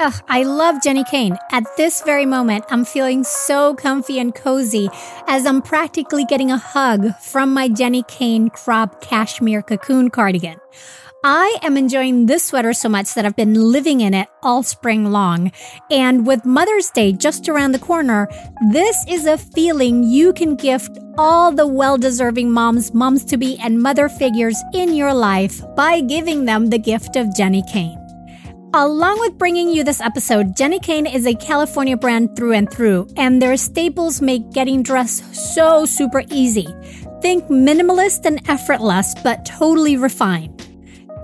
Ugh, I love Jenni Kayne. At this very moment, I'm feeling so comfy and cozy as I'm practically getting a hug from my Jenni Kayne crop cashmere cocoon cardigan. I am enjoying this sweater so much that I've been living in it all spring long. And with Mother's Day just around the corner, this is a feeling you can gift all the well deserving moms, moms to be, and mother figures in your life by giving them the gift of Jenni Kayne. Along with bringing you this episode, Jenni Kayne is a California brand through and through, and their staples make getting dressed so super easy. Think minimalist and effortless, but totally refined.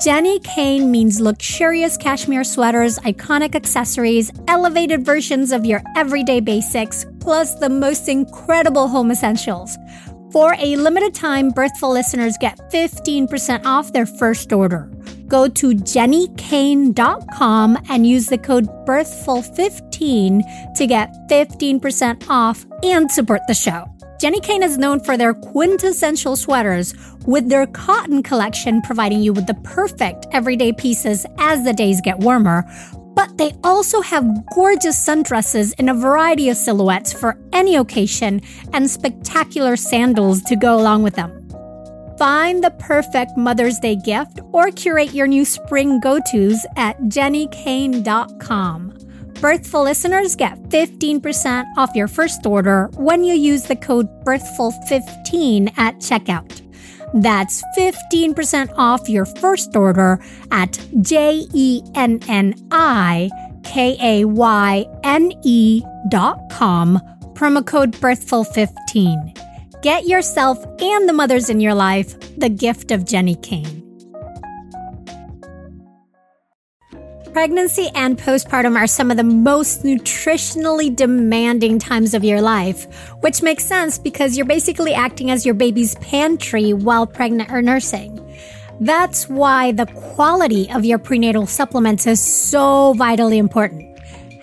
Jenni Kayne means luxurious cashmere sweaters, iconic accessories, elevated versions of your everyday basics, plus the most incredible home essentials. For a limited time, Birthful listeners get 15% off their first order go to jennikayne.com and use the code birthful15 to get 15% off and support the show. Jenni Kayne is known for their quintessential sweaters, with their cotton collection providing you with the perfect everyday pieces as the days get warmer. But they also have gorgeous sundresses in a variety of silhouettes for any occasion and spectacular sandals to go along with them. Find the perfect Mother's Day gift or curate your new spring go tos at jennikayne.com. Birthful listeners get 15% off your first order when you use the code BIRTHFUL15 at checkout. That's 15% off your first order at J E N N I K A Y N E dot com, promo code BIRTHFUL15. Get yourself and the mothers in your life the gift of Jenni Kayne. Pregnancy and postpartum are some of the most nutritionally demanding times of your life, which makes sense because you're basically acting as your baby's pantry while pregnant or nursing. That's why the quality of your prenatal supplements is so vitally important.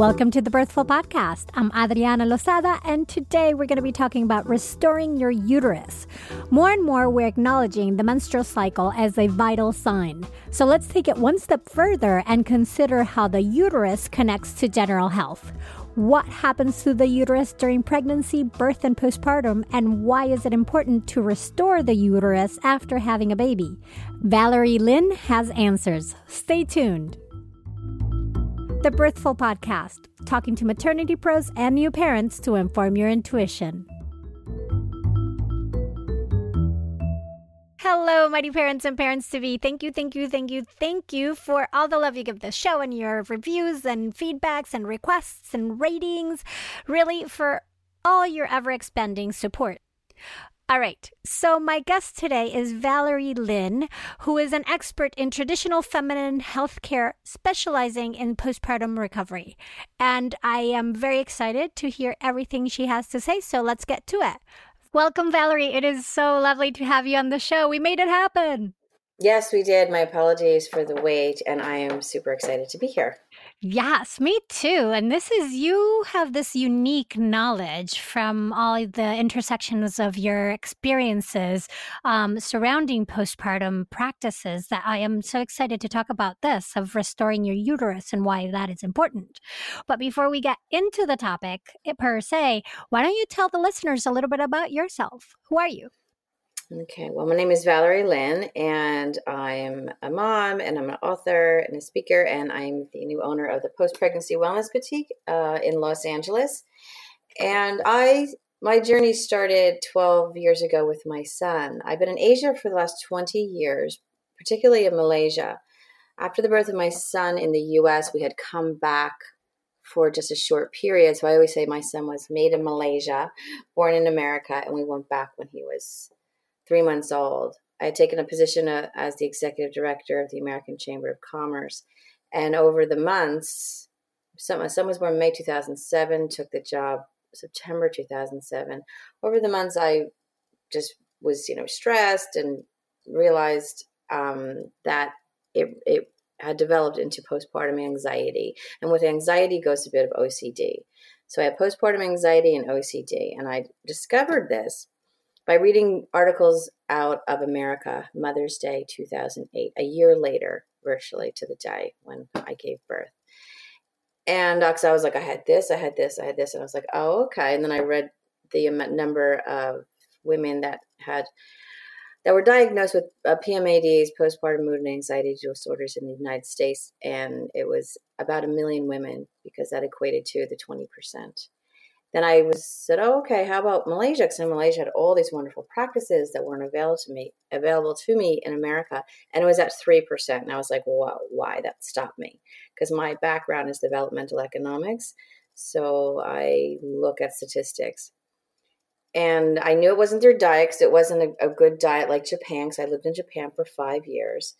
Welcome to the Birthful Podcast. I'm Adriana Lozada, and today we're going to be talking about restoring your uterus. More and more, we're acknowledging the menstrual cycle as a vital sign. So let's take it one step further and consider how the uterus connects to general health. What happens to the uterus during pregnancy, birth, and postpartum, and why is it important to restore the uterus after having a baby? Valerie Lynn has answers. Stay tuned. The Birthful Podcast, talking to maternity pros and new parents to inform your intuition. Hello, mighty parents and parents to be. Thank you, thank you, thank you, thank you for all the love you give the show and your reviews and feedbacks and requests and ratings. Really, for all your ever expanding support. All right. So, my guest today is Valerie Lynn, who is an expert in traditional feminine healthcare specializing in postpartum recovery. And I am very excited to hear everything she has to say. So, let's get to it. Welcome, Valerie. It is so lovely to have you on the show. We made it happen. Yes, we did. My apologies for the wait, and I am super excited to be here. Yes, me too. And this is, you have this unique knowledge from all the intersections of your experiences um, surrounding postpartum practices that I am so excited to talk about this of restoring your uterus and why that is important. But before we get into the topic eh, per se, why don't you tell the listeners a little bit about yourself? Who are you? Okay, well, my name is Valerie Lynn, and I'm a mom, and I'm an author and a speaker, and I'm the new owner of the Post Pregnancy Wellness Boutique uh, in Los Angeles. And I, my journey started 12 years ago with my son. I've been in Asia for the last 20 years, particularly in Malaysia. After the birth of my son in the US, we had come back for just a short period. So I always say my son was made in Malaysia, born in America, and we went back when he was three months old. I had taken a position uh, as the executive director of the American Chamber of Commerce. And over the months, some, my son was born May 2007, took the job September 2007. Over the months, I just was, you know, stressed and realized um, that it, it had developed into postpartum anxiety. And with anxiety goes a bit of OCD. So I had postpartum anxiety and OCD. And I discovered this by reading articles out of America, Mother's Day 2008, a year later, virtually to the day when I gave birth. And because uh, I was like, I had this, I had this, I had this. And I was like, oh, okay. And then I read the number of women that had that were diagnosed with uh, PMADs, postpartum mood and anxiety disorders in the United States, and it was about a million women because that equated to the twenty percent then I was said, oh, okay, how about Malaysia? Because Malaysia had all these wonderful practices that weren't available to me, available to me in America, and it was at three percent. And I was like, well, why? That stopped me because my background is developmental economics, so I look at statistics. And I knew it wasn't their diet because it wasn't a, a, good diet like Japan. Because I lived in Japan for five years,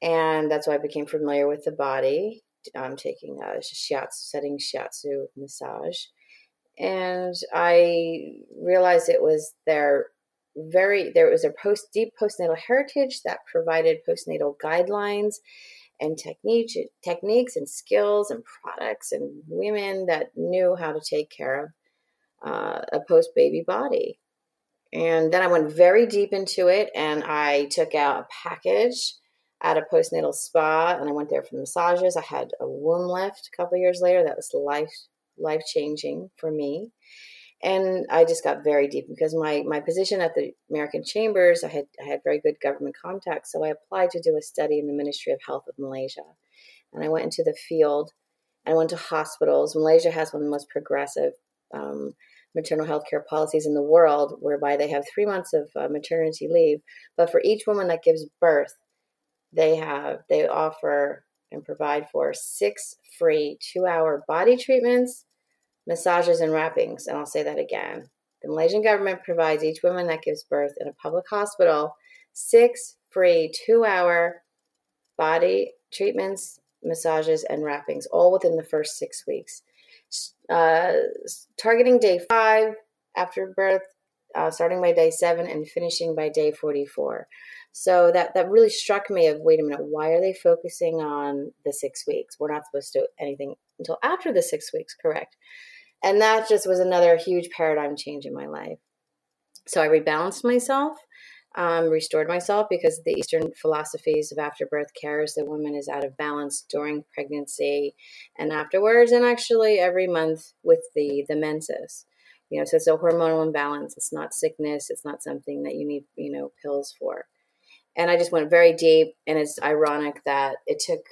and that's why I became familiar with the body. I'm taking a shiatsu, setting shiatsu massage and I realized it was their very there was a post deep postnatal heritage that provided postnatal guidelines and techniques techniques and skills and products and women that knew how to take care of uh, a post baby body. And then i went very deep into it and i took out a package at a postnatal spa and i went there for massages. I had a womb lift a couple years later that was life life changing for me. And I just got very deep because my, my position at the American Chambers, I had I had very good government contacts. So I applied to do a study in the Ministry of Health of Malaysia. And I went into the field I went to hospitals. Malaysia has one of the most progressive um, maternal health care policies in the world, whereby they have three months of uh, maternity leave. But for each woman that gives birth, they have they offer and provide for six free two hour body treatments, massages, and wrappings. And I'll say that again. The Malaysian government provides each woman that gives birth in a public hospital six free two hour body treatments, massages, and wrappings, all within the first six weeks. Uh, targeting day five after birth, uh, starting by day seven and finishing by day 44. So that that really struck me of wait a minute, why are they focusing on the six weeks? We're not supposed to do anything until after the six weeks, correct? And that just was another huge paradigm change in my life. So I rebalanced myself, um, restored myself because the Eastern philosophies of afterbirth care is the woman is out of balance during pregnancy and afterwards, and actually every month with the the menses. You know, so it's a hormonal imbalance. It's not sickness. It's not something that you need, you know, pills for and I just went very deep. And it's ironic that it took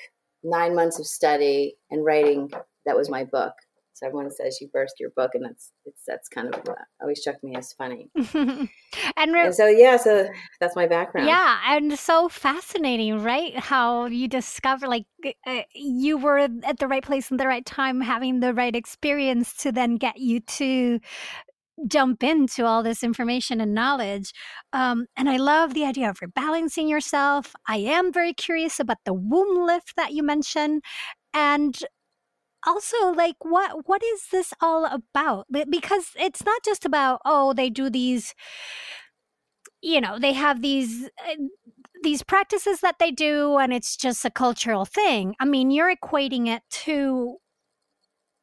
nine months of study and writing. That was my book. So everyone says you burst your book, and that's it's that's kind of always struck me as funny. and, re- and, so yeah, so that's my background. Yeah, and so fascinating, right? How you discover like uh, you were at the right place in the right time, having the right experience to then get you to jump into all this information and knowledge. Um, and I love the idea of rebalancing yourself. I am very curious about the womb lift that you mentioned. And also like what what is this all about because it's not just about oh they do these you know they have these uh, these practices that they do and it's just a cultural thing i mean you're equating it to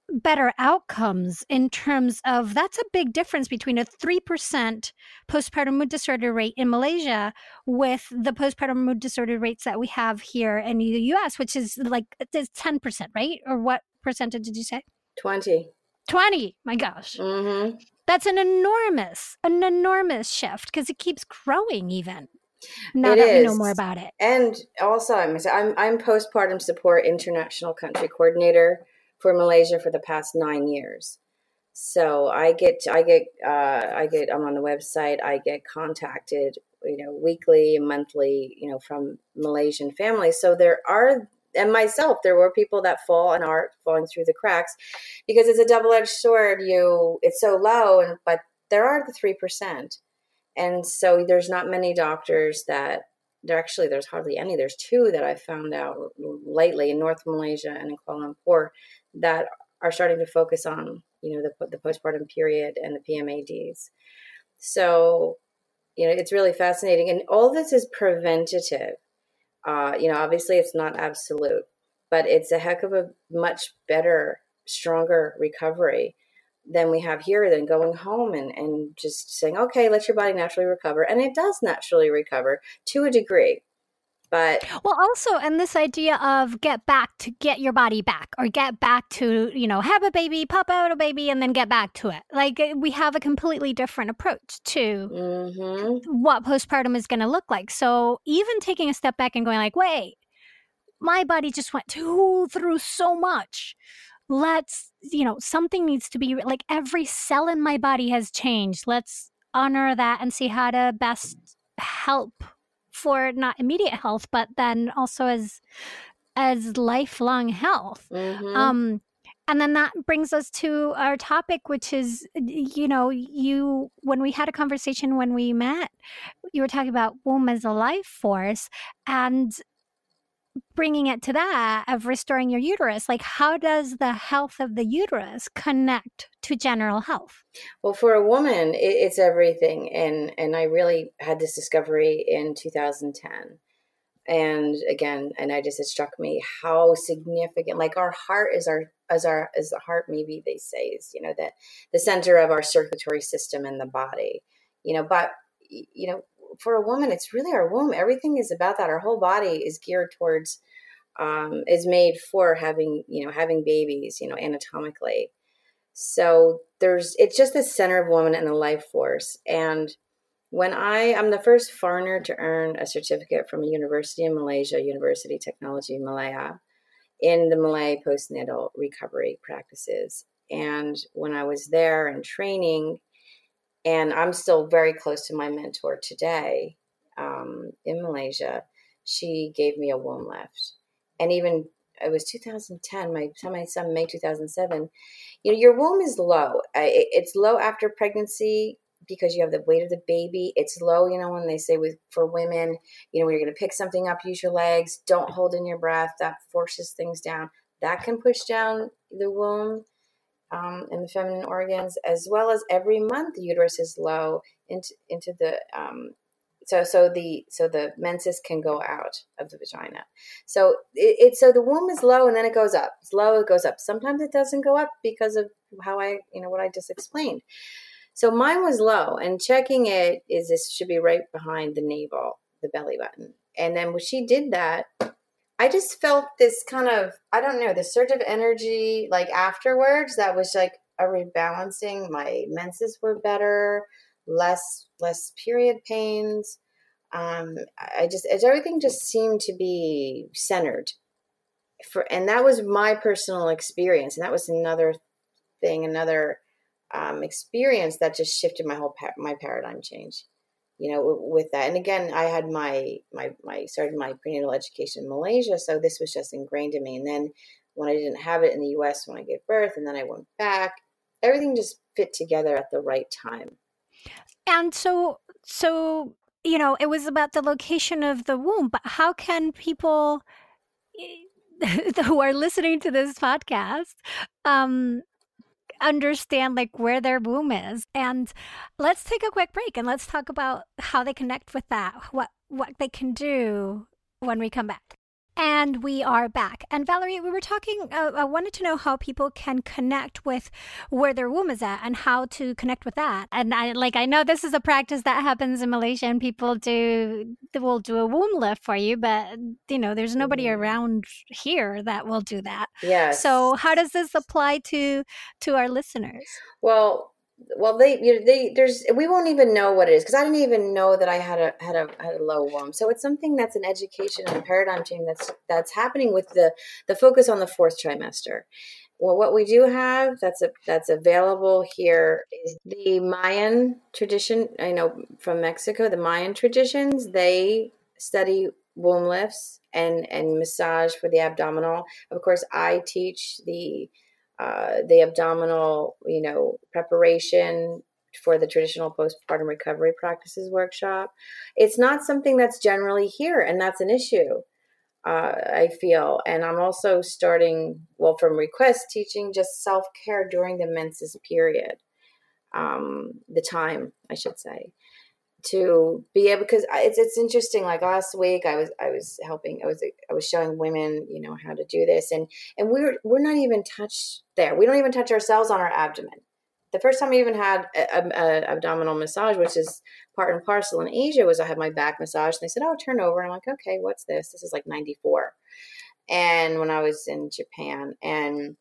better outcomes in terms of that's a big difference between a 3% postpartum mood disorder rate in Malaysia with the postpartum mood disorder rates that we have here in the US which is like it's 10% right? Or what percentage did you say? 20 20 my gosh. Mm-hmm. that's an enormous an enormous shift because it keeps growing even now It that we know more about it. And also, I'm I'm I'm postpartum support international country coordinator for Malaysia for the past nine years. So I get I get uh, I get I'm on the website. I get contacted, you know, weekly, monthly, you know, from Malaysian families. So there are and myself, there were people that fall and are falling through the cracks because it's a double edged sword. You it's so low, and but there are the three percent, and so there's not many doctors that there actually there's hardly any. There's two that I found out lately in North Malaysia and in Kuala Lumpur that are starting to focus on you know the the postpartum period and the PMADs. So you know it's really fascinating, and all this is preventative. Uh, you know, obviously it's not absolute, but it's a heck of a much better, stronger recovery than we have here than going home and, and just saying, okay, let your body naturally recover. And it does naturally recover to a degree. But Well, also, and this idea of get back to get your body back or get back to, you know, have a baby, pop out a baby, and then get back to it. Like eh, we have a completely different approach to mhm, what postpartum is going to look like. So even taking a step back and going like, wait, my body just went to, through so much. Let's, you know, something needs to be like every cell in my body has changed. Let's honor that and see how to best help for not immediate health, but then also as as lifelong health. mhm. Um, and then that brings us to our topic, which is, you know, you, when we had a conversation when we met, you were talking about womb as a life force and bringing it to that of restoring your uterus. Like, how does the health of the uterus connect to general health? Well, for a woman, it, it's everything, and and I really had this discovery in 2010. And again, and I just it struck me how significant. Like our heart is our as our as the heart. Maybe they say is you know that the center of our circulatory system in the body. You know, but you know, for a woman, it's really our womb. Everything is about that. Our whole body is geared towards um, is made for having you know having babies. You know, anatomically. So there's it's just the center of woman and a life force. And when I I'm the first foreigner to earn a certificate from a university in Malaysia, University Technology Malaya, in the Malay postnatal recovery practices. And when I was there and training, and I'm still very close to my mentor today um, in Malaysia, she gave me a womb lift. And even it was 2010, my my son May 2007. You know, your womb is low. It's low after pregnancy because you have the weight of the baby. It's low, you know, when they say with for women, you know, when you're going to pick something up, use your legs. Don't hold in your breath. That forces things down. That can push down the womb um, and the feminine organs, as well as every month the uterus is low into into the um, so so the so the menses can go out of the vagina. So it, it so the womb is low and then it goes up. It's low, it goes up. Sometimes it doesn't go up because of how I you know what I just explained. So mine was low, and checking it is this should be right behind the navel, the belly button. And then when she did that, I just felt this kind of I don't know the surge of energy like afterwards that was like a rebalancing. My menses were better, less less period pains. Um, I just everything just seemed to be centered for, and that was my personal experience, and that was another thing, another um, experience that just shifted my whole pa- my paradigm change you know with that and again i had my my my started my prenatal education in malaysia so this was just ingrained in me and then when i didn't have it in the us when i gave birth and then i went back everything just fit together at the right time. And so, so you know, it was about the location of the womb, but how can people who are listening to this podcast um, understand like where their womb is? And let's take a quick break and let's talk about how they connect with that. What what they can do when we come back. And we are back. And Valerie, we were talking, uh, I wanted to know how people can connect with where their womb is at and how to connect with that. And I like, I know this is a practice that happens in Malaysia and people do, they will do a womb lift for you, but you know, there's nobody mm. around here that will do that. Yeah. So how does this apply to, to our listeners? Well, well they you know, they there's we won't even know what it is because i didn't even know that i had a had a had a low womb. So it's something that's an education and a paradigm change that's that's happening with the the focus on the fourth trimester. Well what we do have that's a that's available here is the mayan tradition i know from mexico the mayan traditions they study womb lifts and and massage for the abdominal. Of course i teach the uh, the abdominal, you know, preparation for the traditional postpartum recovery practices workshop. It's not something that's generally here, and that's an issue. Uh, I feel, and I'm also starting well from request teaching just self care during the menses period, um, the time I should say to be able because it's it's interesting like last week i was i was helping i was i was showing women you know how to do this and and we're we're not even touched there. We don't even touch ourselves on our abdomen. The first time i even had an abdominal massage which is part and parcel in asia was i had my back massage and they said oh turn over and i'm like okay what's this? This is like 94 and when i was in japan and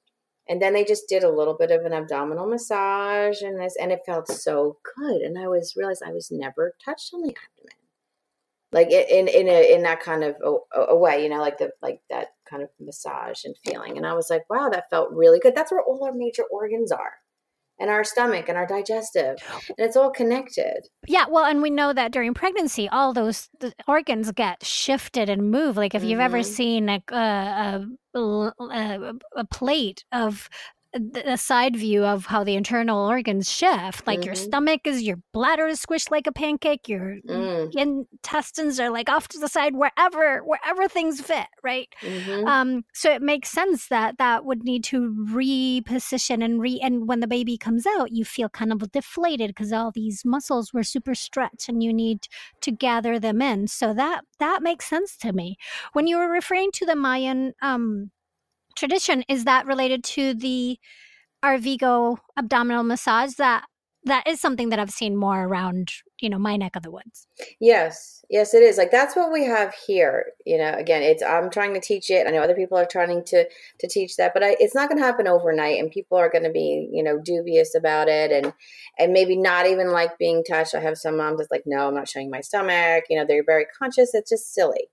and then they just did a little bit of an abdominal massage and this and it felt so good. And i was realized i was never touched on the abdomen. Like in in a, in that kind of a, a, way you know like the like that kind of massage and feeling. And i was like wow that felt really good. That's where all our major organs are and our stomach and our digestive and it's all connected yeah well and we know that during pregnancy all those organs get shifted and move like if you've mm-hmm. ever seen a, a, a, a plate of a side view of how the internal organs shift. Like mm-hmm. your stomach is your bladder is squished like a pancake. Your mm. intestines are like off to the side wherever wherever things fit, right? Mm-hmm. Um, so it makes sense that that would need to reposition and re. And when the baby comes out, you feel kind of deflated because all these muscles were super stretched, and you need to gather them in. So that that makes sense to me. When you were referring to the Mayan um, tradition is that related to the Arvigo abdominal massage that that is something that I've seen more around, you know, my neck of the woods. Yes. Yes, it is. Like that's what we have here. You know, again, it's I'm trying to teach it. I know other people are trying to to teach that, but I, it's not going to happen overnight and people are going to be, you know, dubious about it and and maybe not even like being touched. I have some moms that's like, "No, I'm not showing my stomach." You know, they're very conscious. It's just silly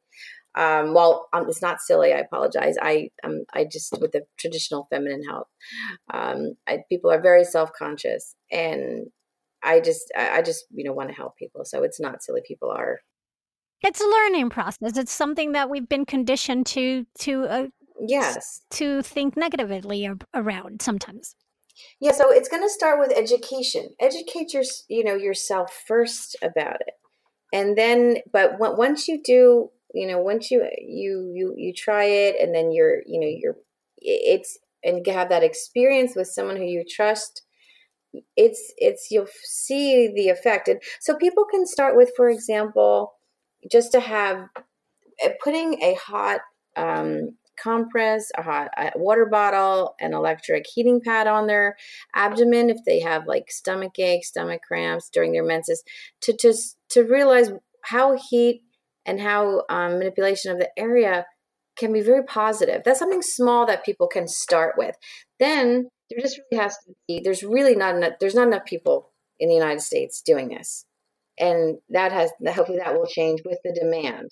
um, well, um, it's not silly. I apologize. I um, I just with the traditional feminine health, um, I, people are very self conscious, and I just I, I just you know want to help people. So it's not silly. People are. It's a learning process. It's something that we've been conditioned to to uh, yes to think negatively around sometimes. Yeah, so it's going to start with education. Educate your you know yourself first about it, and then but once you do you know once you you you you try it and then you're you know you're it's and have that experience with someone who you trust it's it's you'll see the effect. And so people can start with for example just to have eh, putting a hot um, compress a hot a water bottle an electric heating pad on their abdomen if they have like stomach aches stomach cramps during their menses to just to realize how heat and how um, manipulation of the area can be very positive. That's something small that people can start with. Then there just really has to be. There's really not enough. There's not enough people in the United States doing this, and that has hopefully that will change with the demand.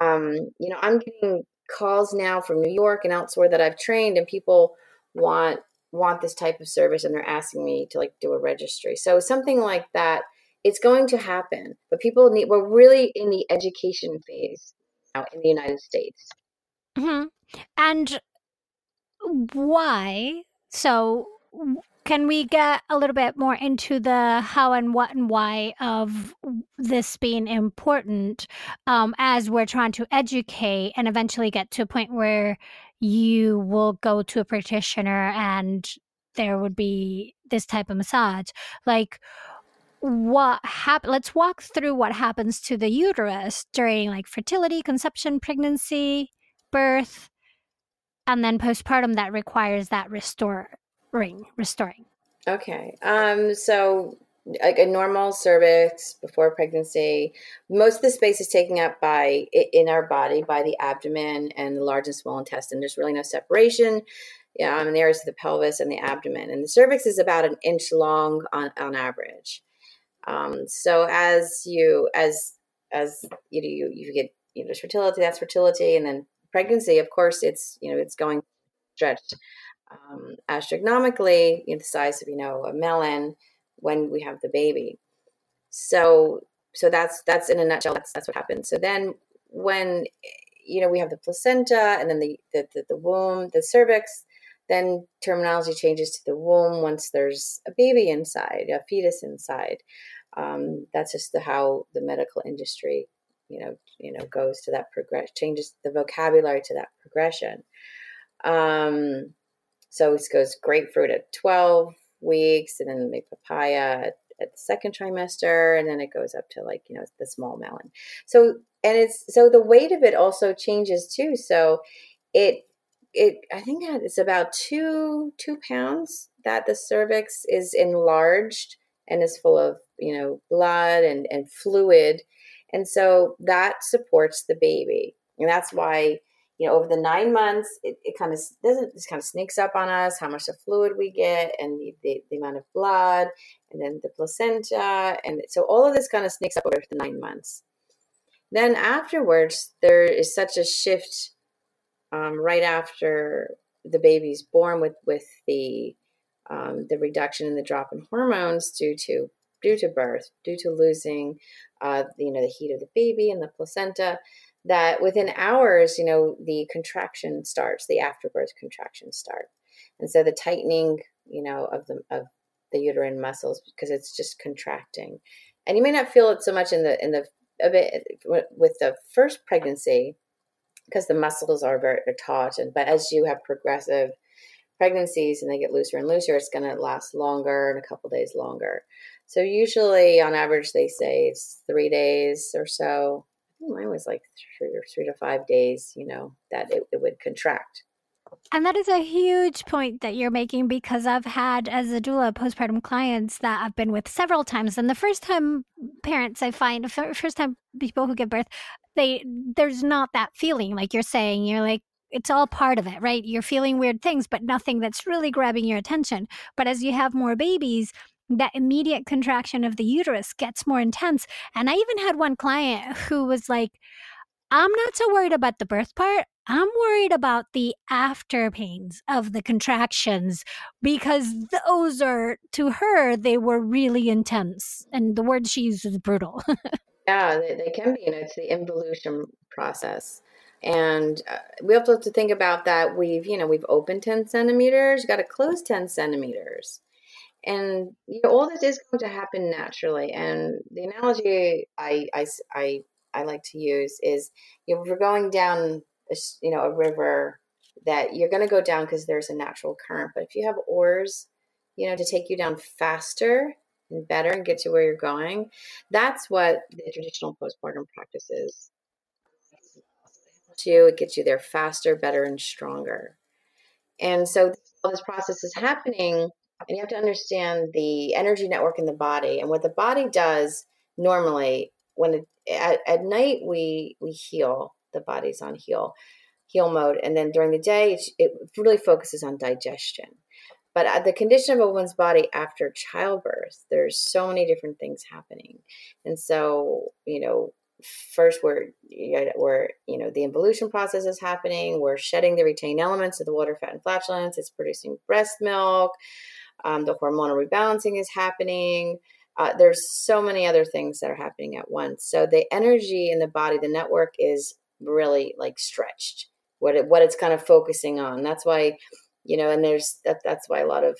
Um, you know, I'm getting calls now from New York and elsewhere that I've trained, and people want want this type of service, and they're asking me to like do a registry. So something like that it's going to happen, but people need, we're really in the education phase now in the United States. Mm-hmm. And why? So, can we get a little bit more into the how and what and why of this being important um, as we're trying to educate and eventually get to a point where you will go to a practitioner and there would be this type of massage like what happen let's walk through what happens to the uterus during like fertility conception pregnancy birth and then postpartum that requires that restoring restoring. Okay um so like a normal cervix before pregnancy most of the space is taken up by in our body by the abdomen and the large and small intestine. There's really no separation yeah, in the areas of the pelvis and the abdomen. And the cervix is about an inch long on, on average um, so as you as as you know you, you get you know fertility that's fertility and then pregnancy of course it's you know it's going stretched. Um, astronomically you know, the size of you know a melon when we have the baby. So so that's that's in a nutshell that's that's what happens so then when you know we have the placenta and then the the, the, the womb the cervix then terminology changes to the womb once there's a baby inside, a fetus inside. Um, that's just the, how the medical industry, you know, you know, goes to that progress, changes the vocabulary to that progression. Um, so it goes grapefruit at 12 weeks, and then make papaya at, at the second trimester, and then it goes up to like you know the small melon. So and it's so the weight of it also changes too. So it it I think it's about two two pounds that the cervix is enlarged and is full of you know blood and and fluid, and so that supports the baby, and that's why you know over the nine months it, it kind of doesn't just kind of sneaks up on us how much of fluid we get and the, the, the amount of blood and then the placenta. And so all of this kind of sneaks up over the nine months. Then afterwards there is such a shift um, right after the baby's born with with the um, the reduction in the drop in hormones due to due to birth, due to losing uh, you know the heat of the baby and the placenta. That within hours, you know, the contraction starts, the afterbirth contraction start, and so the tightening, you know, of the of the uterine muscles because it's just contracting, and you may not feel it so much in the in the a bit with the first pregnancy because the muscles are very taut. And but as you have progressive pregnancies and they get looser and looser, it's going to last longer and a couple days longer. So usually, on average, they say it's three days or so. I think mine was like three or three to five days. You know that it, it would contract. And that is a huge point that you're making because I've had, as a doula, postpartum clients that I've been with several times. And the first time parents I find, first time people who give birth, they there's not that feeling like you're saying. You're like, it's all part of it, right? You're feeling weird things, but nothing that's really grabbing your attention. But as you have more babies, that immediate contraction of the uterus gets more intense. And I even had one client who was like, I'm not so worried about the birth part. I'm worried about the after pains of the contractions because those are, to her, they were really intense. And the word she used was brutal. yeah, they, they, can be. Know, it's the involution process. And uh, we also have to think about that. We've, you know, we've opened 10 centimeters, got to close 10 centimeters. And you know, all this is going to happen naturally. And the analogy I, I, I I like to use is you know, if we're going down a, you know a river that you're going to go down because there's a natural current but if you have oars you know to take you down faster and better and get to where you're going that's what the traditional postpartum practice is you it gets you there faster better and stronger. And so all this process is happening and you have to understand the energy network in the body and what the body does normally when it, at, at night we we heal the body's on heal heal mode and then during the day it, really focuses on digestion. But at the condition of a woman's body after childbirth there's so many different things happening. And so you know first we're we're you know the involution process is happening we're shedding the retained elements of the water fat and flatulence it's producing breast milk um, the hormonal rebalancing is happening uh, there's so many other things that are happening at once. So the energy in the body, the network is really like stretched. What it, what it's kind of focusing on. That's why, you know, and there's that. That's why a lot of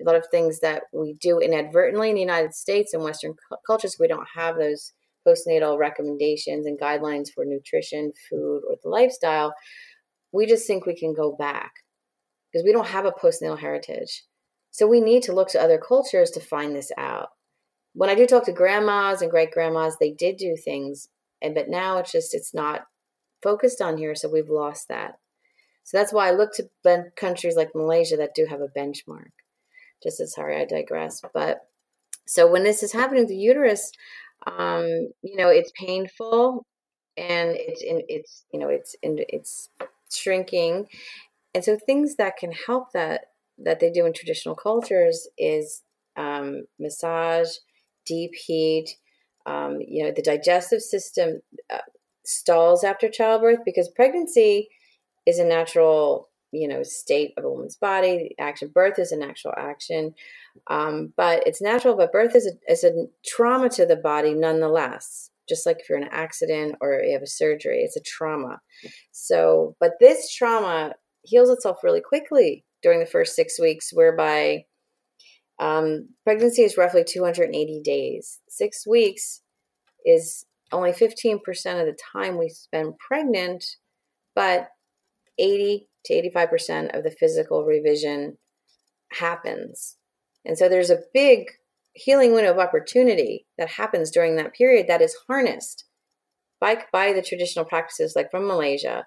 a lot of things that we do inadvertently in the United States and Western cultures. We don't have those postnatal recommendations and guidelines for nutrition, food, or the lifestyle. We just think we can go back because we don't have a postnatal heritage. So we need to look to other cultures to find this out. When I do talk to grandmas and great grandmas, they did do things, and but now it's just it's not focused on here, so we've lost that. So that's why I look to countries like Malaysia that do have a benchmark. Just as sorry, I digress. But so when this is happening to the uterus, um, you know, it's painful and it's in, it's you know it's in, it's shrinking, and so things that can help that that they do in traditional cultures is um, massage, deep heat. Um, you know, the digestive system uh, stalls after childbirth because pregnancy is a natural, you know, state of a woman's body. Action birth is a natural action, um, but it's natural. But birth is a, is a trauma to the body nonetheless. Just like if you're in an accident or you have a surgery, it's a trauma. So, but this trauma heals itself really quickly during the first six weeks, whereby um, pregnancy is roughly 280 days. Six weeks is only 15% of the time we spend pregnant, but 80 to 85% of the physical revision happens. And so there's a big healing window of opportunity that happens during that period that is harnessed by, by the traditional practices like from Malaysia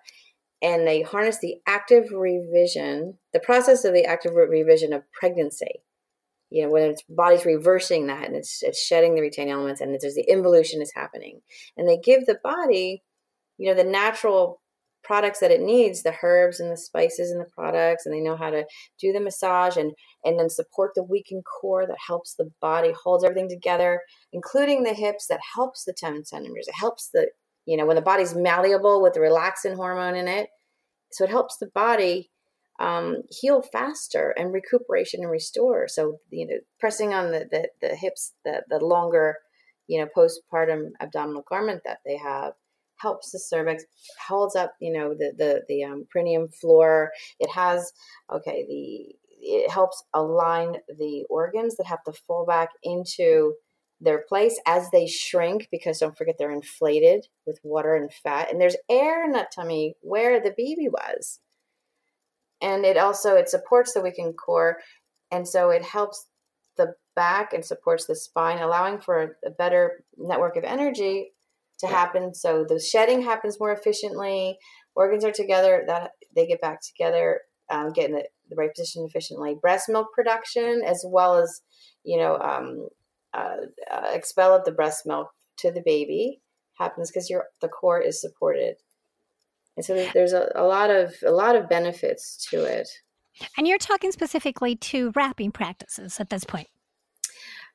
and they harness the active revision, the process of the active revision of pregnancy. You know, when its body's reversing that and it's, it's shedding the retained elements and there's the involution is happening. And they give the body, you know, the natural products that it needs, the herbs and the spices and the products, and they know how to do the massage and and then support the weakened core that helps the body, holds everything together, including the hips that helps the 10 centimeters. It helps the you know, when the body's malleable with the relaxin hormone in it. So it helps the body um, heal faster and recuperation and restore. So, you know, pressing on the, the, the hips, the, the longer, you know, postpartum abdominal garment that they have helps the cervix, holds up, you know, the, the, the um, perineum floor. It has, okay, the, it helps align the organs that have to fall back into their place as they shrink because don't forget they're inflated with water and fat. And there's air in that tummy where the baby was. And it also it supports the weakened core. And so it helps the back and supports the spine allowing for a, a better network of energy to happen so the shedding happens more efficiently. Organs are together that they get back together um, get in the, the right position efficiently. Breast milk production as well as you know um, uh, uh, expel of the breast milk to the baby happens because your the core is supported. And so there's a, a lot of a lot of benefits to it. And you're talking specifically to wrapping practices at this point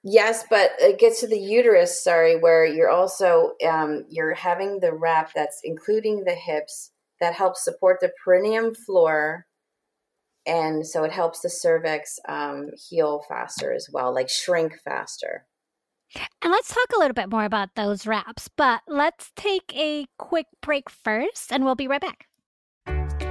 yes but it gets to the uterus sorry where you're also um, you're having the wrap that's including the hips that helps support the perineum floor and so it helps the cervix um, heal faster as well like shrink faster. And let's talk a little bit more about those wraps but let's take a quick break first and we'll be right back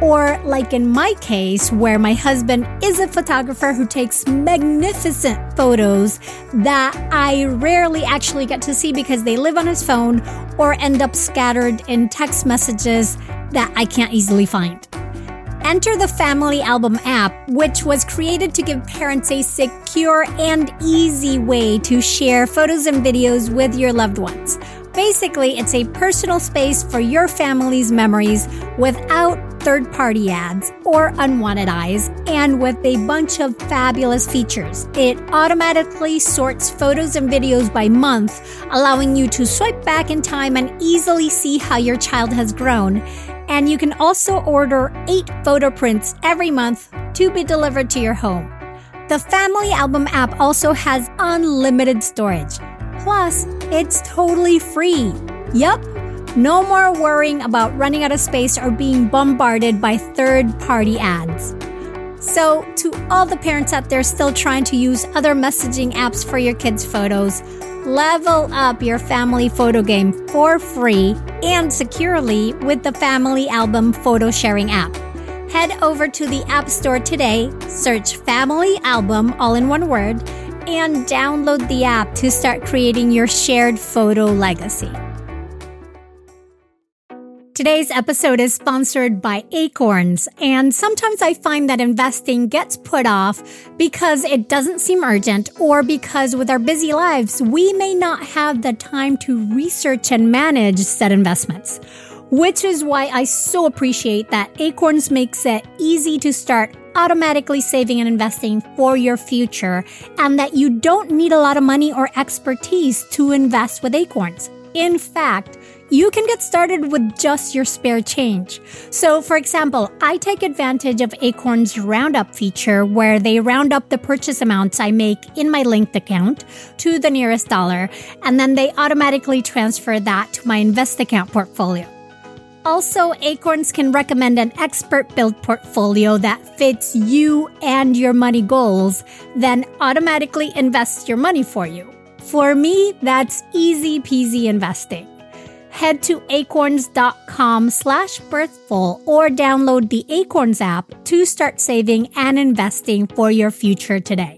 or, like in my case, where my husband is a photographer who takes magnificent photos that I rarely actually get to see because they live on his phone or end up scattered in text messages that I can't easily find. Enter the Family Album app, which was created to give parents a secure and easy way to share photos and videos with your loved ones. Basically, it's a personal space for your family's memories without third party ads or unwanted eyes, and with a bunch of fabulous features. It automatically sorts photos and videos by month, allowing you to swipe back in time and easily see how your child has grown. And you can also order eight photo prints every month to be delivered to your home. The Family Album app also has unlimited storage. Plus, it's totally free. Yup, No more worrying about running out of space or being bombarded by third party ads. So, to all the parents out there still trying to use other messaging apps for your kids' photos, level up your family photo game for free and securely with the Family Album photo sharing app. Head over to the App Store today, search Family Album all in one word, and download the app to start creating your shared photo legacy. Today's episode is sponsored by Acorns, and sometimes I find that investing gets put off because it doesn't seem urgent or because with our busy lives, we may not have the time to research and manage said investments. Which is why I so appreciate that Acorns makes it easy to start automatically saving and investing for your future, and that you don't need a lot of money or expertise to invest with Acorns. In fact, you can get started with just your spare change. So, for example, I take advantage of Acorn's Roundup feature where they round up the purchase amounts I make in my linked account to the nearest dollar, and then they automatically transfer that to my invest account portfolio. Also, Acorns can recommend an expert built portfolio that fits you and your money goals, then automatically invests your money for you. For me, that's easy peasy investing head to acorns.com slash birthful or download the Acorns app to start saving and investing for your future today.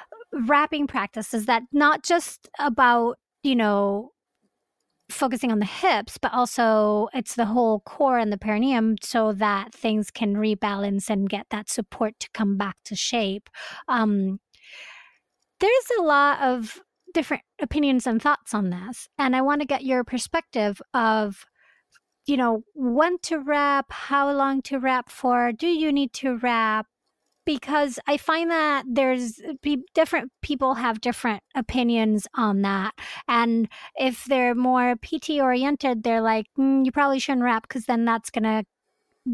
wrapping practices that not just about, you know, focusing on the hips, but also it's the whole core and the perineum so that things can rebalance and get that support to come back to shape. Um, there's a lot of different opinions and thoughts on this. And I want to get your perspective of, you know, when to wrap, how long to wrap for, do you need to wrap? Because I find that there's uh, different people have different opinions on that. And if they're more PT oriented, they're like, mm, you probably shouldn't wrap because then that's going to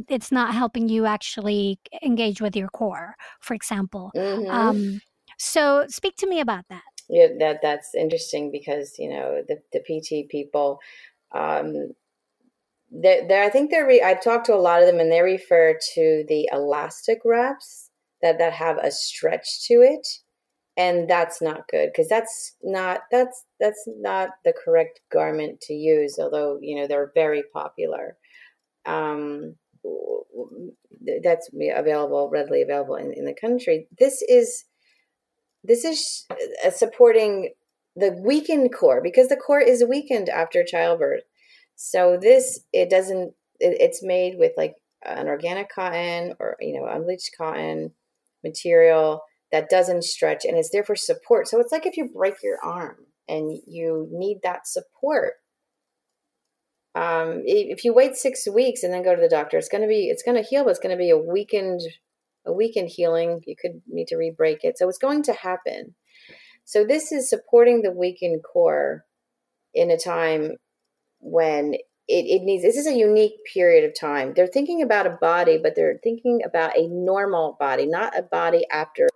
it's not helping you actually engage with your core, for example. Mm-hmm. Um, so, speak to me about that. Yeah, that that's interesting because you know the the PT people, um, they I think they're. Re- I've talked to a lot of them, and they refer to the elastic wraps that that have a stretch to it and that's not good because that's not that's that's not the correct garment to use although you know they're very popular. Um, that's available readily available in, in the country. This is this is uh, supporting the weakened core because the core is weakened after childbirth. So this it doesn't it, it's made with like an organic cotton or you know unbleached cotton material that doesn't stretch and it's there for support. So it's like if you break your arm and you need that support. Um, if you wait six weeks and then go to the doctor, it's going to be it's going to heal, but it's going to be a weakened a weakened healing. You could need to re-break it, so it's going to happen. So this is supporting the weakened core in a time when it, it needs this is a unique period of time. They're thinking about a body but they're thinking about a normal body not a body after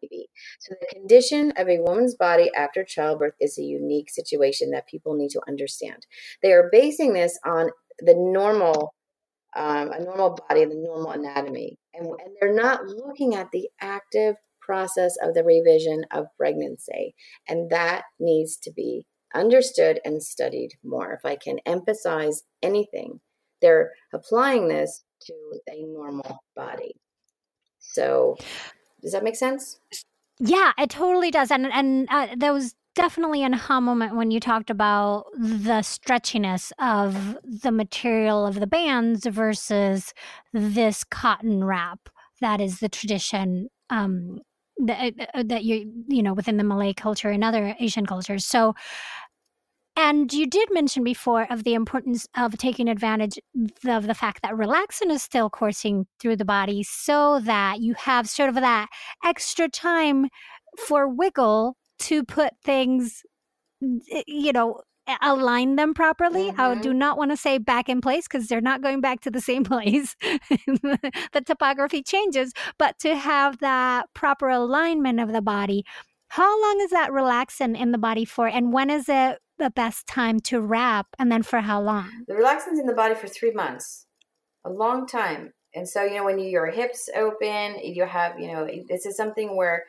baby. So the condition of a woman's body after childbirth is a unique situation that people need to understand. They are basing this on the normal um, a normal body and the normal anatomy and, and they're not looking at the active process of the revision of pregnancy and that needs to be understood and studied more. If I can emphasize anything, they're applying this to a normal body. So, does that make sense? Yeah, it totally does. And and uh, there was definitely an aha moment when you talked about the stretchiness of the material of the bands versus this cotton wrap that is the tradition um, that, uh, that you you know within the Malay culture and other Asian cultures. So And you did mention before of the importance of taking advantage of the fact that relaxin is still coursing through the body so that you have sort of that extra time for wiggle to put things you know align them properly. Mm-hmm. I do not want to say back in place because they're not going back to the same place. the topography changes, but to have that proper alignment of the body. How long is that relaxin in the body for? And when is it the best time to wrap? And then for how long? The relaxin's in the body for three months, a long time. And so, you know, when you, your hips open, you have, you know, this is something where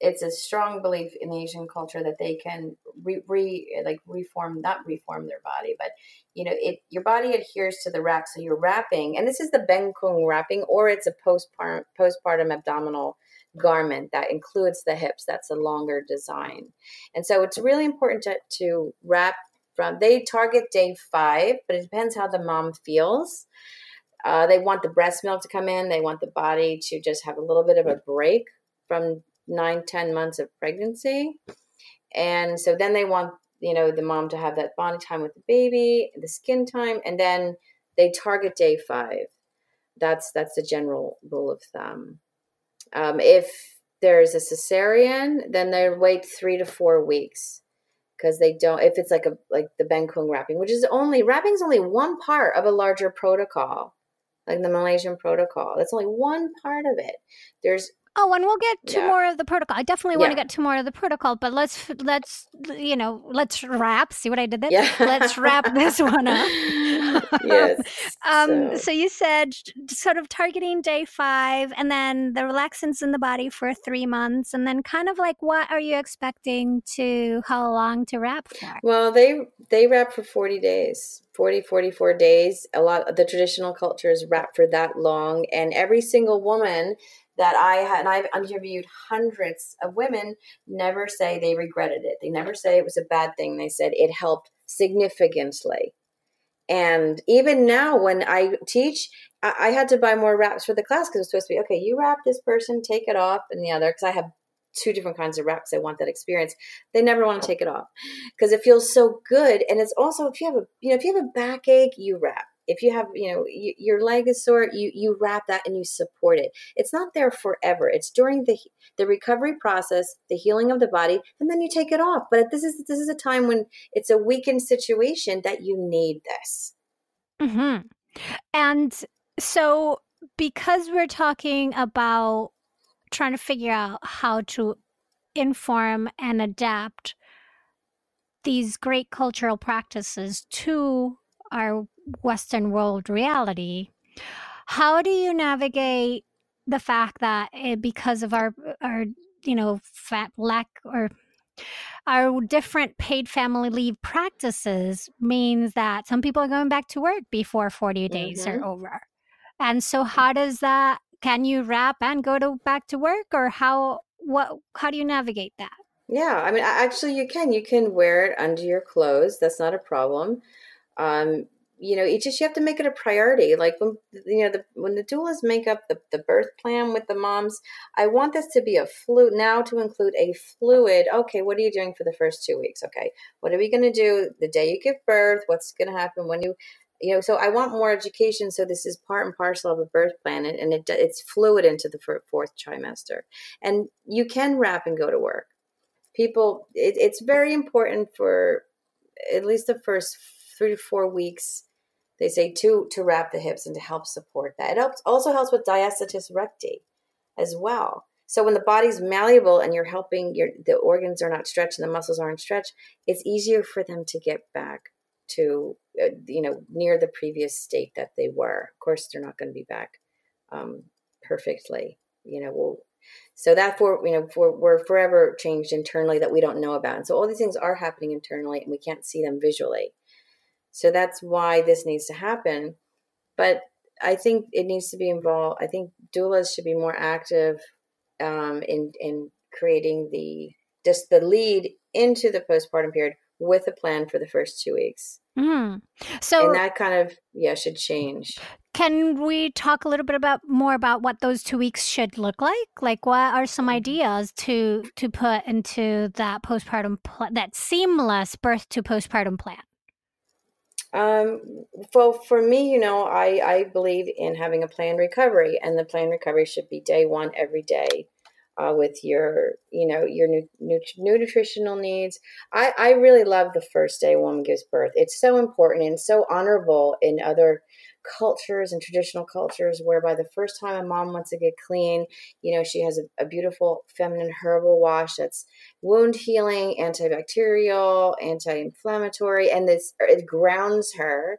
it's a strong belief in Asian culture that they can re, re, like reform not reform their body, but you know it your body adheres to the wrap. So you're wrapping, and this is the Bengkung wrapping, or it's a postpartum postpartum abdominal garment that includes the hips. That's a longer design, and so it's really important to, to wrap from. They target day five, but it depends how the mom feels. Uh, they want the breast milk to come in. They want the body to just have a little bit of a break from nine, ten months of pregnancy. And so then they want, you know, the mom to have that bonding time with the baby, the skin time, and then they target day five. That's that's the general rule of thumb. Um, if there's a cesarean, then they wait three to four weeks because they don't. If it's like a like the Bengkung wrapping, which is only wrapping is only one part of a larger protocol, like the Malaysian protocol. That's only one part of it. There's Oh, and we'll get to yeah. more of the protocol. I definitely want to get to more of the protocol, but let's let's you know let's wrap. See what I did there? Yeah. let's wrap this one up. yes. um. So. so. you said sort of targeting day five, and then the relaxin's in the body for three months, and then kind of like what are you expecting to how long to wrap for? Well, they they wrap for forty days. 40 44 days a lot of the traditional cultures wrap for that long and every single woman that I had, and I've interviewed hundreds of women, never say they regretted it. They never say it was a bad thing. They said it helped significantly. And even now, when I teach, I, I had to buy more wraps for the class because it's supposed to be okay. You wrap this person, take it off, and the other because I have two different kinds of wraps. I want that experience. They never want to take it off because it feels so good. And it's also if you have a you know if you have a backache, you wrap if you have you know you, your leg is sore you you wrap that and you support it. It's not there forever. It's during the the recovery process the healing of the body and then you take it off. But this is this is a time when it's a weakened situation that you need this. Mm-hmm. and so because we're talking about trying to figure out how to inform and adapt these great cultural practices to our Western world reality. How do you navigate the fact that it, because of our our you know fat lack or our different paid family leave practices means that some people are going back to work before 40 days mm-hmm. are over. And so how does that can you wrap and go to back to work or how what how do you navigate that? Yeah, I mean actually you can you can wear it under your clothes. That's not a problem. Um, you know, it just you have to make it a priority. Like when you know the when the doulas make up the, the birth plan with the moms, I want this to be a fluid now to include a fluid. Okay, what are you doing for the first two weeks? Okay, what are we going to do the day you give birth? What's going to happen when you you know so i want more education so this is part and parcel of a birth plan and and it, it's fluid into the fourth trimester and you can wrap and go to work people it, it's very important for at least the first three to four weeks. They say to to wrap the hips and to help support that. It helps, also helps with diastasis recti as well. So when the body's malleable and you're helping your the organs are not stretched and the muscles aren't stretched, it's easier for them to get back to uh, you know near the previous state that they were. Of course, they're not going to be back um, perfectly. You know, we'll, so that for you know for, we're forever changed internally that we don't know about, and so all these things are happening internally and we can't see them visually. So that's why this needs to happen. But I think it needs to be involved. I think doulas should be more active um, in in creating the just the lead into the postpartum period with a plan for the first two weeks. Mm. So and that kind of yeah should change. can we talk a little bit about more about what those two weeks should look like? Like, what are some Mm-hmm. ideas to to put into that postpartum pl- that seamless birth to postpartum plan? Um, well, for me, you know, I, I believe in having a planned recovery, and the planned recovery should be day one every day. Uh, with your, you know, your new, new, nu- nutritional needs. I, I really love the first day a woman gives birth. It's so important and so honorable in other cultures and traditional cultures whereby the first time a mom wants to get clean, you know, she has a, a beautiful feminine herbal wash that's wound healing, antibacterial, anti-inflammatory, and this it grounds her,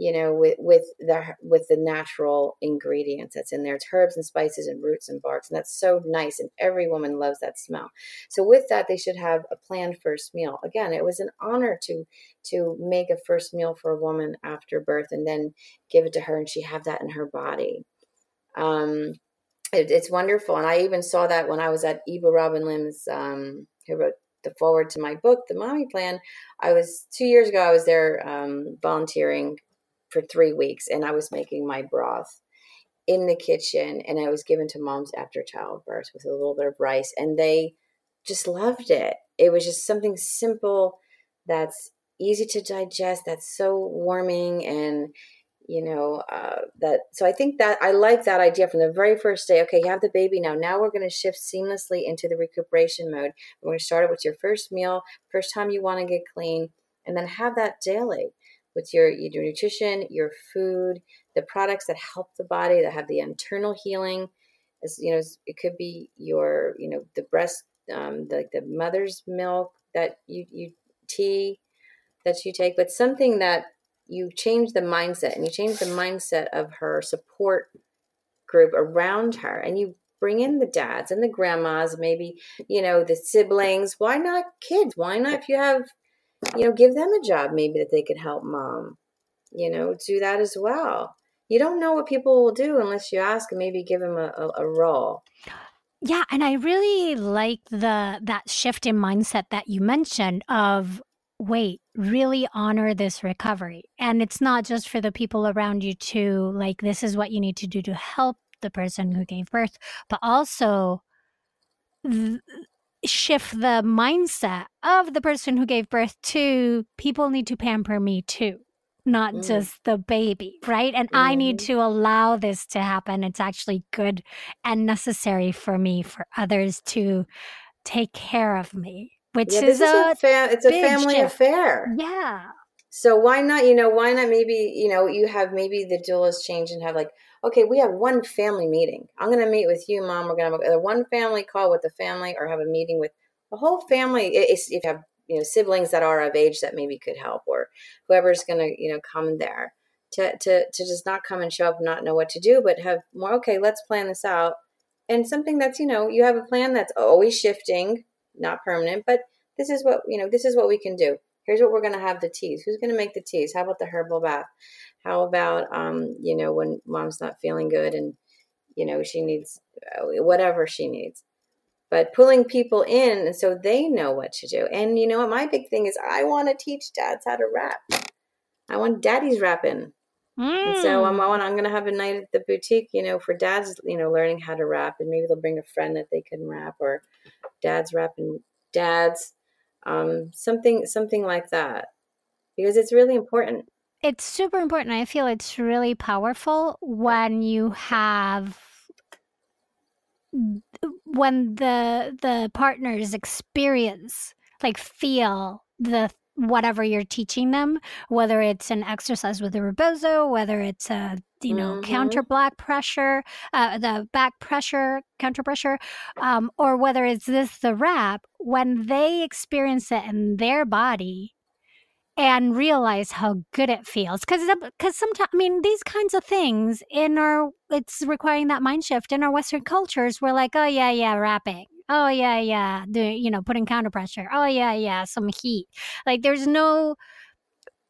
you know, with with the with the natural ingredients that's in there. It's herbs and spices and roots and barks, and that's so nice. And every woman loves that smell. So with that, they should have a planned first meal. Again, it was an honor to to make a first meal for a woman after birth, and then give it to her, and she have that in her body. Um, it, it's wonderful, and I even saw that when I was at Ibu Robin Lim's, um, who wrote the forward to my book, The Mommy Plan. I was two years ago. I was there um, volunteering for three weeks, and I was making my broth in the kitchen, and I was given to moms after childbirth with a little bit of rice, and they just loved it. It was just something simple that's easy to digest, that's so warming, and you know uh, that. So I think that I like that idea from the very first day. Okay, you have the baby now. Now we're going to shift seamlessly into the recuperation mode. We're going to start it with your first meal, first time you want to get clean, and then have that daily with your your nutrition, your food, the products that help the body that have the internal healing. As you know, it could be your you know the breast, um, the the mother's milk that you you tea that you take, but something that you change the mindset and you change the mindset of her support group around her, and you bring in the dads and the grandmas, maybe you know the siblings. Why not kids? Why not if you have you know, give them a job maybe that they could help mom. You know, do that as well. You don't know what people will do unless you ask and maybe give them a, a, a role. Yeah, and I really like the that shift in mindset that you mentioned of wait, really honor this recovery. And it's not just for the people around you to like this is what you need to do to help the person who gave birth, but also th- shift the mindset of the person who gave birth to people need to pamper me too not Mm. just the baby right and i need Mhm. to allow this to happen it's actually good and necessary for me for others to take care of me which Yeah, is a a fa- it's a family shift. affair. yeah So why not, you know, why not maybe, you know, you have maybe the doulas change and have like, okay, we have one family meeting. I'm going to meet with you, mom. We're going to have a one family call with the family or have a meeting with the whole family. If you have, you know, siblings that are of age that maybe could help or whoever's going to, you know, come there to, to, to just not come and show up, and not know what to do, but have more, okay, let's plan this out. And something that's, you know, you have a plan that's always shifting, not permanent, but this is what, you know, this is what we can do here's what we're going to have the teas. Who's going to make the teas? How about the herbal bath? How about um you know when mom's not feeling good and you know she needs uh, whatever she needs. But pulling people in and so they know what to do. And you know what? My big thing is i want to teach dads how to wrap. I want daddies wrapping. And so I'm, Mm. I'm, I'm going to have a night at the boutique, you know, for dads, you know, learning how to wrap, and maybe they'll bring a friend that they can wrap, or dads wrapping dads, um, something, something like that, because it's really important. it's super important i feel it's really powerful when you have when the the partners experience like feel the whatever you're teaching them whether it's an exercise with a rebozo whether it's a you know Mhm. counter black pressure uh, the back pressure counter pressure um, or whether it's this the wrap when they experience it in their body and realize how good it feels because because sometimes i mean these kinds of things in our it's requiring that mind shift in our western cultures we're like oh yeah yeah wrapping. Oh yeah yeah do you know putting counter pressure. Oh yeah yeah some heat. Like there's no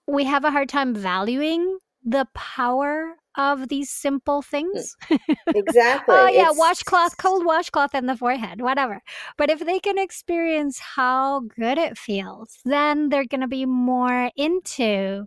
we have a hard time valuing the power of these simple mm. things oh, Exactly. oh yeah It's- washcloth cold washcloth in the forehead whatever but if they can experience how good it feels then they're going to be more into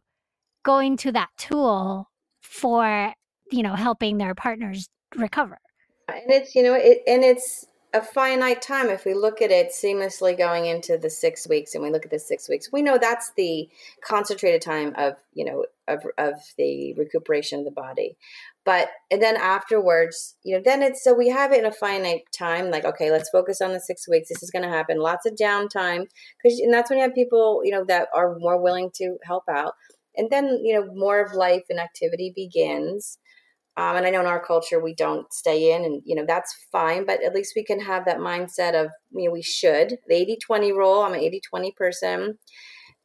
going to that tool for you know, helping their partners recover. And it's, you know, it, and it's a finite time. If we look at it seamlessly going into the six weeks and we look at the six weeks, we know that's the concentrated time of, you know, of, of the recuperation of the body. But, and then afterwards, you know, then it's, so we have it in a finite time, like, okay, let's focus on the six weeks. This is going to happen. Lots of downtime. Cause, and that's when you have people, you know, that are more willing to help out. And then, you know, more of life and activity begins um, and I know in our culture we don't stay in, and you know that's fine. But at least we can have that mindset of you know we should the 80-20 rule. I'm an 80-20 person,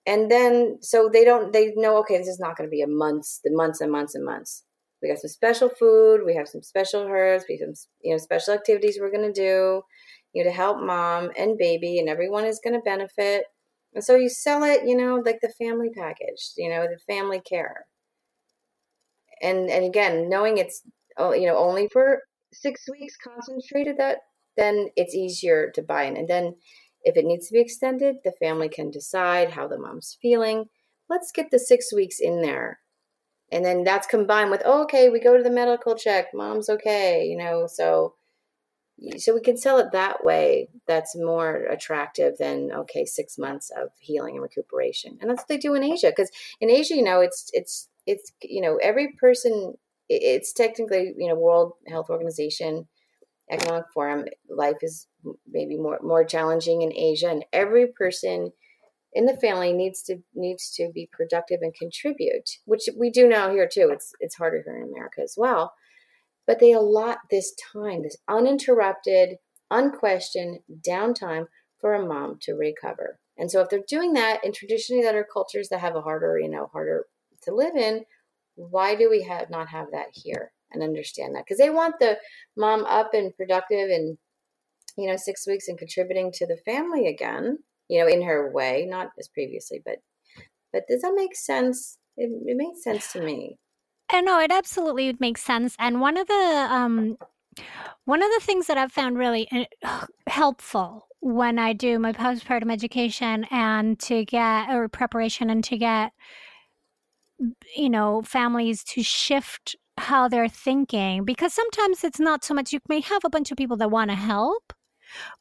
and then so they don't they know okay this is not going to be a months the months and months and months. We got some special food. We have some special herbs. We have some you know special activities we're going to do, you know, to help mom and baby, and everyone is going to benefit. And so you sell it, you know, like the family package, you know, the family care and and again knowing it's oh, you know only for six weeks concentrated that then it's easier to buy in. And then if it needs to be extended the family can decide how the mom's feeling. Let's get the six weeks in there. And then that's combined with oh, okay we go to the medical check mom's okay you know so so we can sell it that way that's more attractive than okay six months of healing and recuperation. And that's what they do in asia because in asia you know it's it's it's you know every person it's technically you know world health organization economic forum life is maybe more more challenging in asia and every person in the family needs to needs to be productive and contribute which we do now here too. It's it's harder here in america as well. But they allot this time this uninterrupted unquestioned downtime for a mom to recover. And so if they're doing that in traditionally that are cultures that have a harder you know harder to live in why do we have not have that here and understand that? Because they want the mom up and productive and you know six weeks and contributing to the family again you know in her way not as previously but but does that make sense? It, it makes sense to me. And no it absolutely makes sense and one of the um one of the things that I've found really uh, helpful when I do my postpartum education and to get or preparation and to get you know, families to shift how they're thinking because sometimes it's not so much you may have a bunch of people that want to help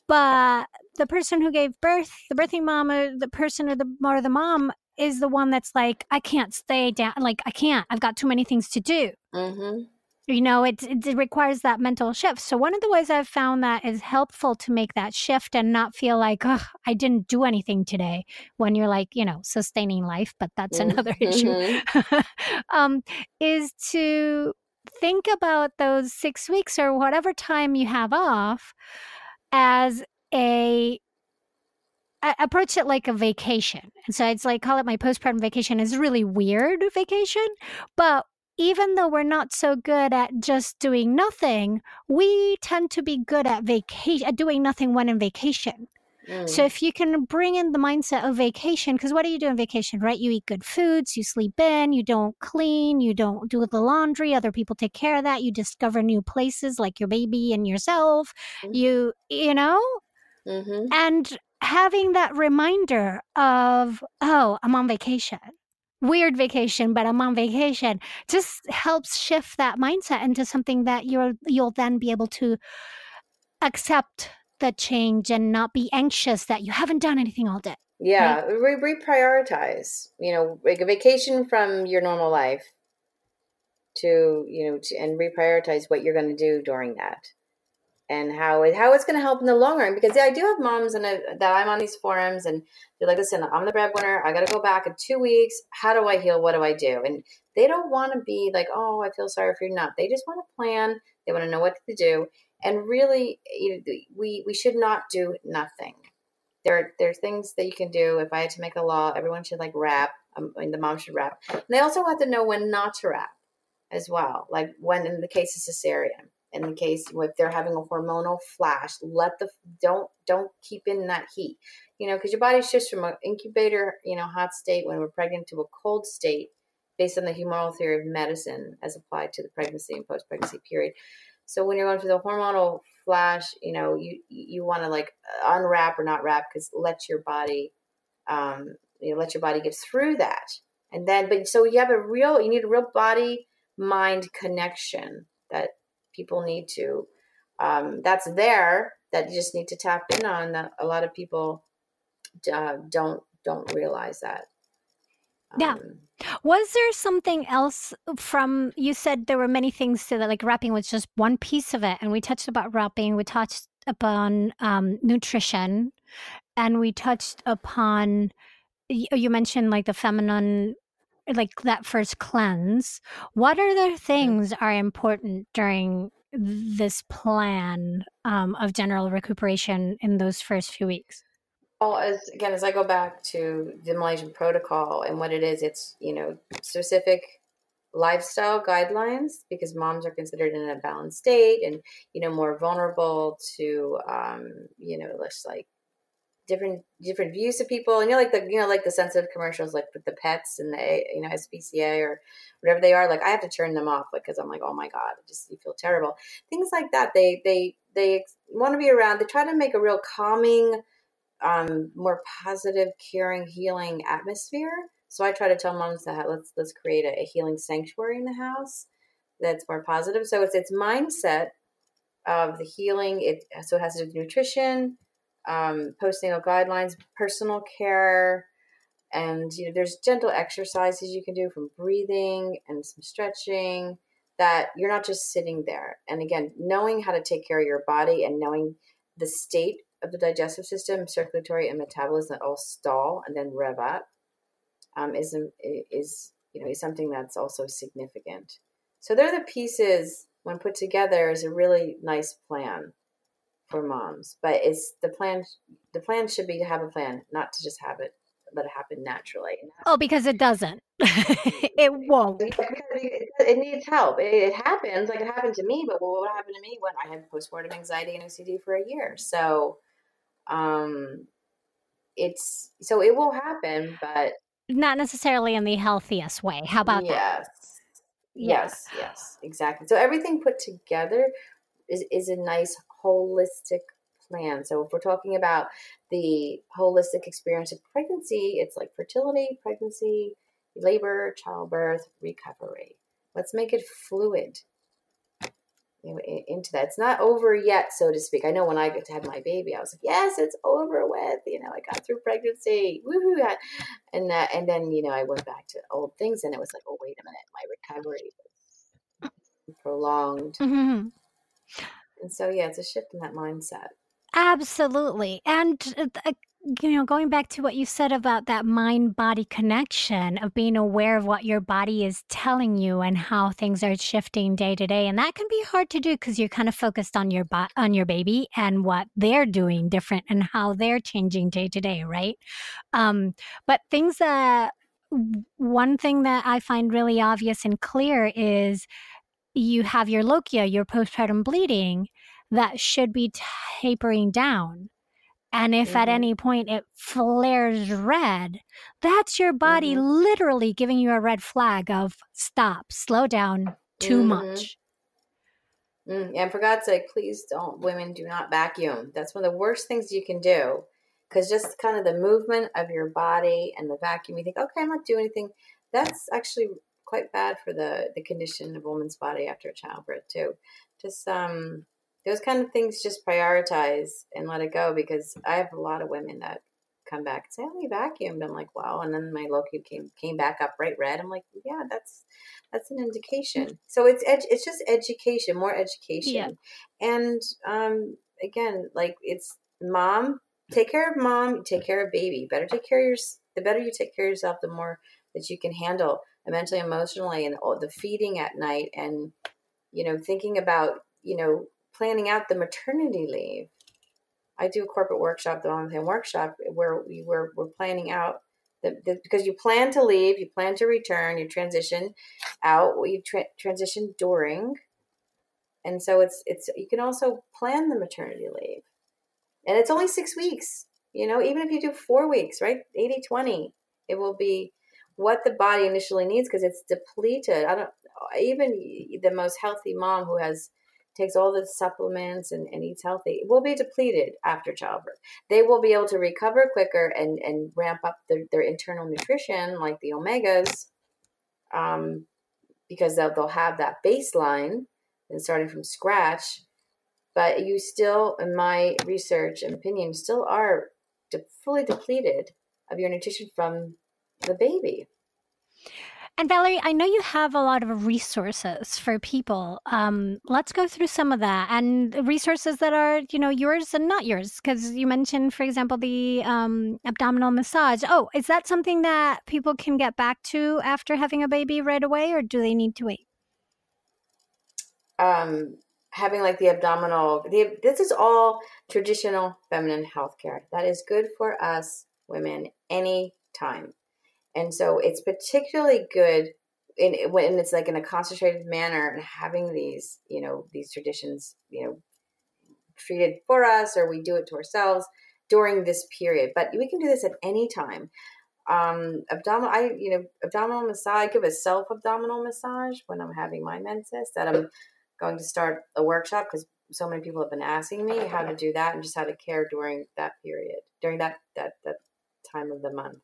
but the person who gave birth the birthing mom or the person or the or the mom is the one that's like i can't stay down like i can't i've got too many things to do. Mm-hmm you know it, it requires that mental shift so one of the ways i've found that is helpful to make that shift and not feel like oh i didn't do anything today when you're like you know sustaining life but that's mm-hmm. another issue um, is to think about those six weeks or whatever time you have off as a approach it like a vacation. And so it's like call it my postpartum vacation is really weird vacation, but even though we're not so good at just doing nothing, we tend to be good at vacation, at doing nothing when in vacation. Mm. So if you can bring in the mindset of vacation, because what do you do on vacation, right? You eat good foods, you sleep in, you don't clean, you don't do the laundry, other people take care of that. You discover new places like your baby and yourself. Mm. You, you know, mm-hmm. and having that reminder of, oh, I'm on vacation weird vacation, but I'm on vacation, just helps shift that mindset into something that you're you'll then be able to accept the change and not be anxious that you haven't done anything all day. Yeah, right? re- reprioritize. You know, like a vacation from your normal life to you know to, and reprioritize what you're going to do during that and how it, how it's going to help in the long run. Because yeah, I do have moms and that I'm on these forums, and they're like, "Listen, I'm the breadwinner. I got to go back in two weeks. How do I heal? What do I do?" And they don't want to be like, "Oh, I feel sorry for you." Not. They just want to plan. They want to know what to do. And really, we we should not do nothing. There there's things that you can do. If I had to make a law, everyone should like wrap. Um, I mean, the mom should wrap. And they also have to know when not to wrap as well. Like when in the case of cesarean in the case if they're having a hormonal flash let the don't don't keep in that heat. You know because your body shifts from an incubator you know hot state when we're pregnant to a cold state based on the hormonal theory of medicine as applied to the pregnancy and post-pregnancy period. So when you're going through the hormonal flash you know you you want to like unwrap or not wrap because let your body um you know let your body get through that. And then but so you have a real you need a real body mind connection that people need to um, that's there that you just need to tap in on that a lot of people uh, don't don't realize that. Um, yeah was there something else from you said there were many things to that like wrapping was just one piece of it and we touched about wrapping we touched upon um, nutrition and we touched upon you mentioned like the feminine like that first cleanse what other things are important during this plan um, of general recuperation in those first few weeks? Well as again as i go back to the malaysian protocol and what it is it's you know specific lifestyle guidelines because moms are considered in a balanced state and you know more vulnerable to um, you know less like different different views of people. And you know like the you know like the sensitive commercials like with the pets and the you know SPCA or whatever they are like I have to turn them off because I'm like oh my god just you feel terrible. Things like that they they they want to be around they try to make a real calming um more positive caring healing atmosphere. So I try to tell moms that let's let's create a, a healing sanctuary in the house that's more positive. So it's it's mindset of the healing. It so it has to do with nutrition um, postnatal guidelines, personal care, and you know there's gentle exercises you can do from breathing and some stretching that you're not just sitting there. And again, knowing how to take care of your body and knowing the state of the digestive system, circulatory and metabolism that all stall and then rev up um, is is you know is something that's also significant. So they're the pieces when put together is a really nice plan for moms. But it's the plan. The plan should be to have a plan, not to just have it let it happen naturally. Oh, because it doesn't. it won't. It, needs help. It, happens, like it happened to me. But what happened to me when I had postpartum anxiety and OCD for a year? So, um, it's so it will happen, but not necessarily in the healthiest way. How about yes. that? Yes, yes, yes, exactly. So everything put together is, is a nice holistic plan. So if we're talking about the holistic experience of pregnancy, it's like fertility, pregnancy, labor, childbirth, recovery. Let's make it fluid. You know, into that. It's not over yet, so to speak. I know when I have my baby, I was like, "Yes, it's over with." You know, I got through pregnancy, woohoo! And uh, and then you know, I went back to old things, and it was like, "Oh, wait a minute, my recovery prolonged." Mm-hmm. And so, yeah, it's a shift in that mindset. Absolutely. And, uh, you know, going back to what you said about that mind body connection of being aware of what your body is telling you and how things are shifting day to day. And that can be hard to do because you're kind of focused on your bo- on your baby and what they're doing different and how they're changing day to day, right? Um, but things that one thing that I find really obvious and clear is you have your lochia, your postpartum bleeding, that should be tapering down. And if mm-hmm. at any point it flares red, that's your body mm-hmm. literally giving you a red flag of stop, slow down, too mm-hmm. much. Mm, and for God's sake, please don't, women do not vacuum. That's one of the worst things you can do. Because just kind of the movement of your body and the vacuum, you think, okay, I'm not doing anything. That's actually quite bad for the the condition of a woman's body after childbirth too. Just um those kind of things just prioritize and let it go because I have a lot of women that come back and say, "Oh, we vacuumed." I'm like, "Wow!" And then my lochia came came back up bright red. I'm like, "Yeah, that's that's an indication." So it's it's just education, more education, yeah. and um, again, like it's mom. Take care of mom. Take care of baby. Better take care of your. The better you take care of yourself, the more that you can handle mentally, emotionally, and the feeding at night, and you know, thinking about you know planning out the maternity leave. I do a corporate workshop, the Mom workshop, where we were we're planning out the, the, because you plan to leave, you plan to return, you transition out, you tra- transition during, and so it's it's you can also plan the maternity leave, and it's only six weeks. You know, even if you do four weeks, right? 80 20, it will be what the body initially needs because it's depleted. I don't even the most healthy mom who has takes all the supplements and, and eats healthy will be depleted after childbirth. They will be able to recover quicker and, and ramp up their, their internal nutrition like the omegas. Um, because they'll, they'll have that baseline and starting from scratch. But you still, in my research and opinion, still are de- fully depleted of your nutrition from the baby. And Valerie, I know you have a lot of resources for people. Um, let's go through some of that and resources that are, you know, yours and not yours. Because you mentioned, for example, the um, abdominal massage. Oh, is that something that people can get back to after having a baby right away, or do they need to wait? Um, having like the abdominal. The, this is all traditional feminine healthcare that is good for us women anytime and so it's particularly good in when it's like in a concentrated manner and having these, you know, these traditions, you know, treated for us or we do it to ourselves during this period. But we can do this at any time. Um, abdominal, I you know, abdominal massage. I give a self abdominal massage when I'm having my menses. That I'm going to start a workshop because so many people have been asking me how to do that and just how to care during that period, during that that that time of the month.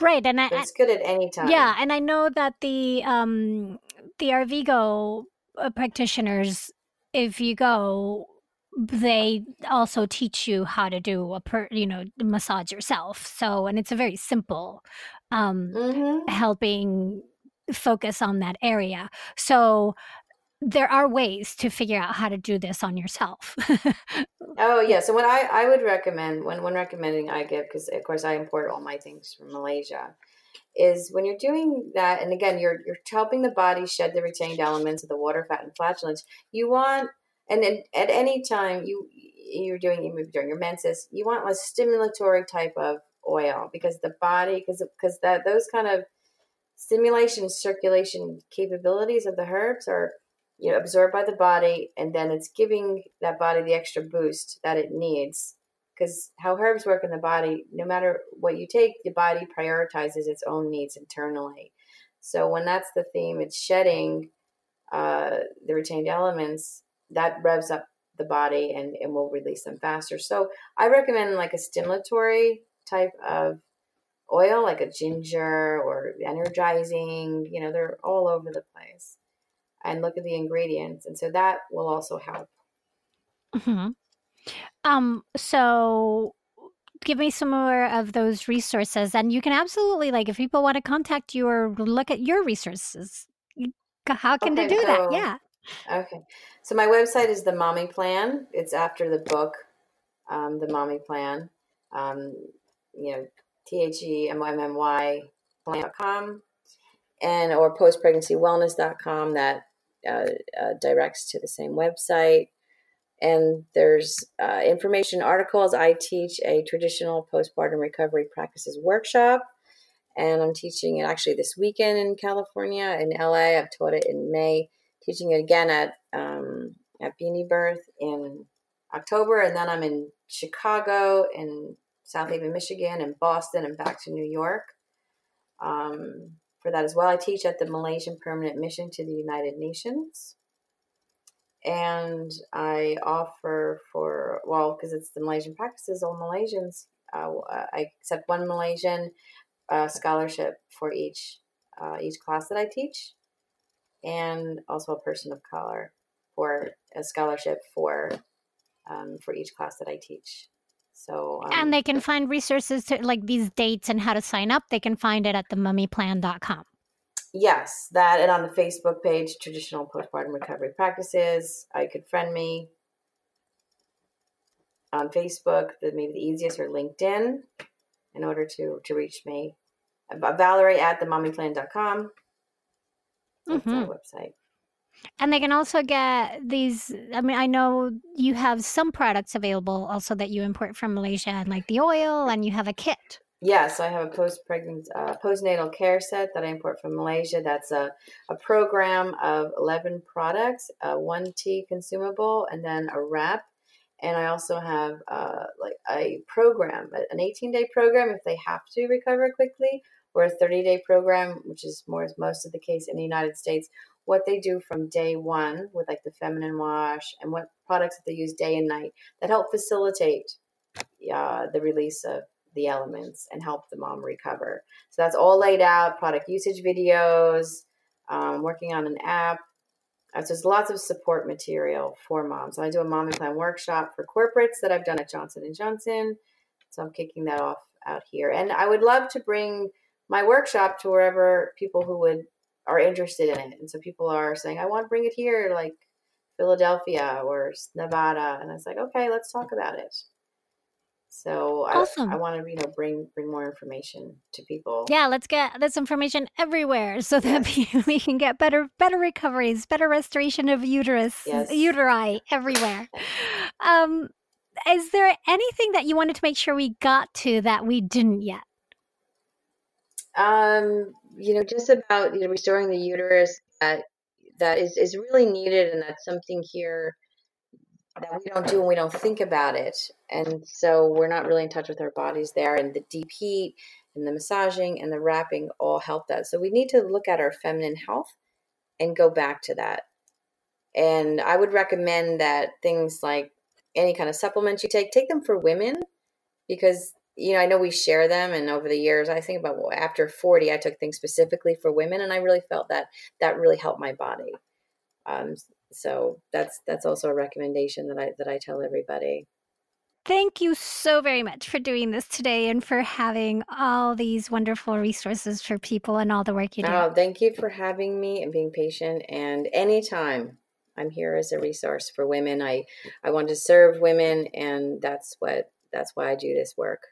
Right, and I, it's good at any time. Yeah, and I know that the um the Arvigo uh, practitioners, if you go, they also teach you how to do a per you know massage yourself. So, and it's a very simple, um, mm-hmm. helping focus on that area. So there are ways to figure out how to do this on yourself. oh yeah. So what I, I would recommend when when recommending I give because of course I import all my things from Malaysia is when you're doing that and again you're you're helping the body shed the retained elements of the water, fat, and flatulence. You want and then at any time you you're doing during your menses, you want a stimulatory type of oil because the body because because that those kind of stimulation circulation capabilities of the herbs are you know absorbed by the body and then it's giving that body the extra boost that it needs. Because how herbs work in the body no matter what you take the body prioritizes its own needs internally. So when that's the theme it's shedding uh, the retained elements that revs up the body and, and will release them faster. So i recommend like a stimulatory type of oil like a ginger or energizing you know they're all over the place and look at the ingredients. And so that will also help. Mm-hmm. Um, so give me some more of those resources and you can absolutely like if people want to contact you or look at your resources how can okay, they do so, that yeah okay so my website is the mommy plan it's after the book um, the mommy plan um, you know t-h-e-m-m-y plan.com and or postpregnancy-wellness.com that uh, uh, directs to the same website. And there's uh, information articles. I teach a traditional postpartum recovery practices workshop, and I'm teaching it actually this weekend in California, in LA. I've taught it in May, teaching it again at um, at Bini Birth in October, and then I'm in Chicago, in South Haven, Michigan, and Boston, and back to New York. Um, for that as well. I teach at the Malaysian Permanent Mission to the United Nations. And I offer for, well, because it's the Malaysian practices, all Malaysians, uh, I accept one Malaysian uh, scholarship for each uh, each class that I teach, and also a person of color for a scholarship for um, for each class that I teach. So um, and they can find resources to like these dates and how to sign up. They can find it at the mummyplan.com. Yes, that and on the Facebook page, traditional postpartum recovery practices. I could friend me on Facebook. That maybe the easiest or LinkedIn in order to to reach me. Valerie at the mummyplan.com. That's mm-hmm. our website. And they can also get these. I mean, I know you have some products available also that you import from Malaysia, and like the oil, and you have a kit. Yes, I have a post pregnant uh, postnatal care set that I import from Malaysia. That's a, a program of 11 products, uh, one tea consumable, and then a wrap. And I also have uh, like a program, an 18 day program if they have to recover quickly, or a 30 day program, which is more most of the case in the United States, what they do from day one with like the feminine wash and what products that they use day and night that help facilitate uh, the release of the elements and help the mom recover. So that's all laid out, product usage videos, I'm working on an app. Uh, so there's lots of support material for moms. I do a mom and plan workshop for corporates that I've done at Johnson and Johnson. So I'm kicking that off out here, and I would love to bring my workshop to wherever people who would are interested in it. And so people are saying, I want to bring it here, like Philadelphia or Nevada. And I was like, okay, let's talk about it. So awesome. I, I want to, you know, bring bring more information to people. Yeah, let's get this information everywhere so that yes. we can get better better recoveries, better restoration of uterus, yes. uteri everywhere. um, is there anything that you wanted to make sure we got to that we didn't yet? Um, you know, just about you know restoring the uterus that that is is really needed, and that's something here that we don't do and we don't think about it, and so we're not really in touch with our bodies there. And the deep heat and the massaging and the wrapping all help that. So we need to look at our feminine health and go back to that. And I would recommend that things like any kind of supplements you take, take them for women because you know, I know we share them, and over the years, I think about well, after forty, I took things specifically for women, and I really felt that that really helped my body. Um, so that's that's also a recommendation that I that I tell everybody. Thank you so very much for doing this today and for having all these wonderful resources for people and all the work you do. Oh, thank you for having me and being patient. And anytime I'm here as a resource for women, I I want to serve women, and that's what that's why I do this work.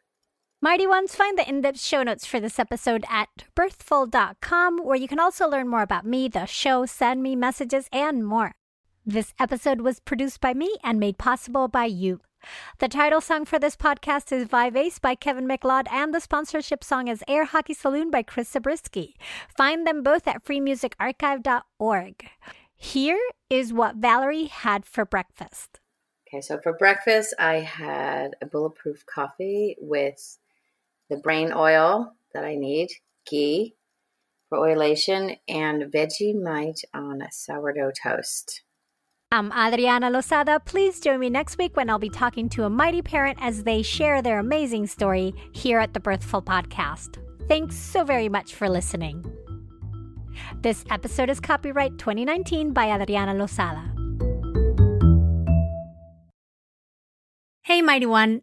Mighty Ones, find the in depth show notes for this episode at birthful.com, where you can also learn more about me, the show, send me messages, and more. This episode was produced by me and made possible by you. The title song for this podcast is Vibe Ace by Kevin MacLeod, and the sponsorship song is Air Hockey Saloon by Chris Zabriskie. Find them both at freemusicarchive.org. Here is what Valerie had for breakfast. Okay, so for breakfast, I had a bulletproof coffee with the brain oil that I need, ghee for oleation, and veggie Vegemite on a sourdough toast. I'm Adriana Lozada. Please join me next week when I'll be talking to a mighty parent as they share their amazing story here at the Birthful Podcast. Thanks so very much for listening. This episode is copyright 2019 by Adriana Lozada. Hey, Mighty One.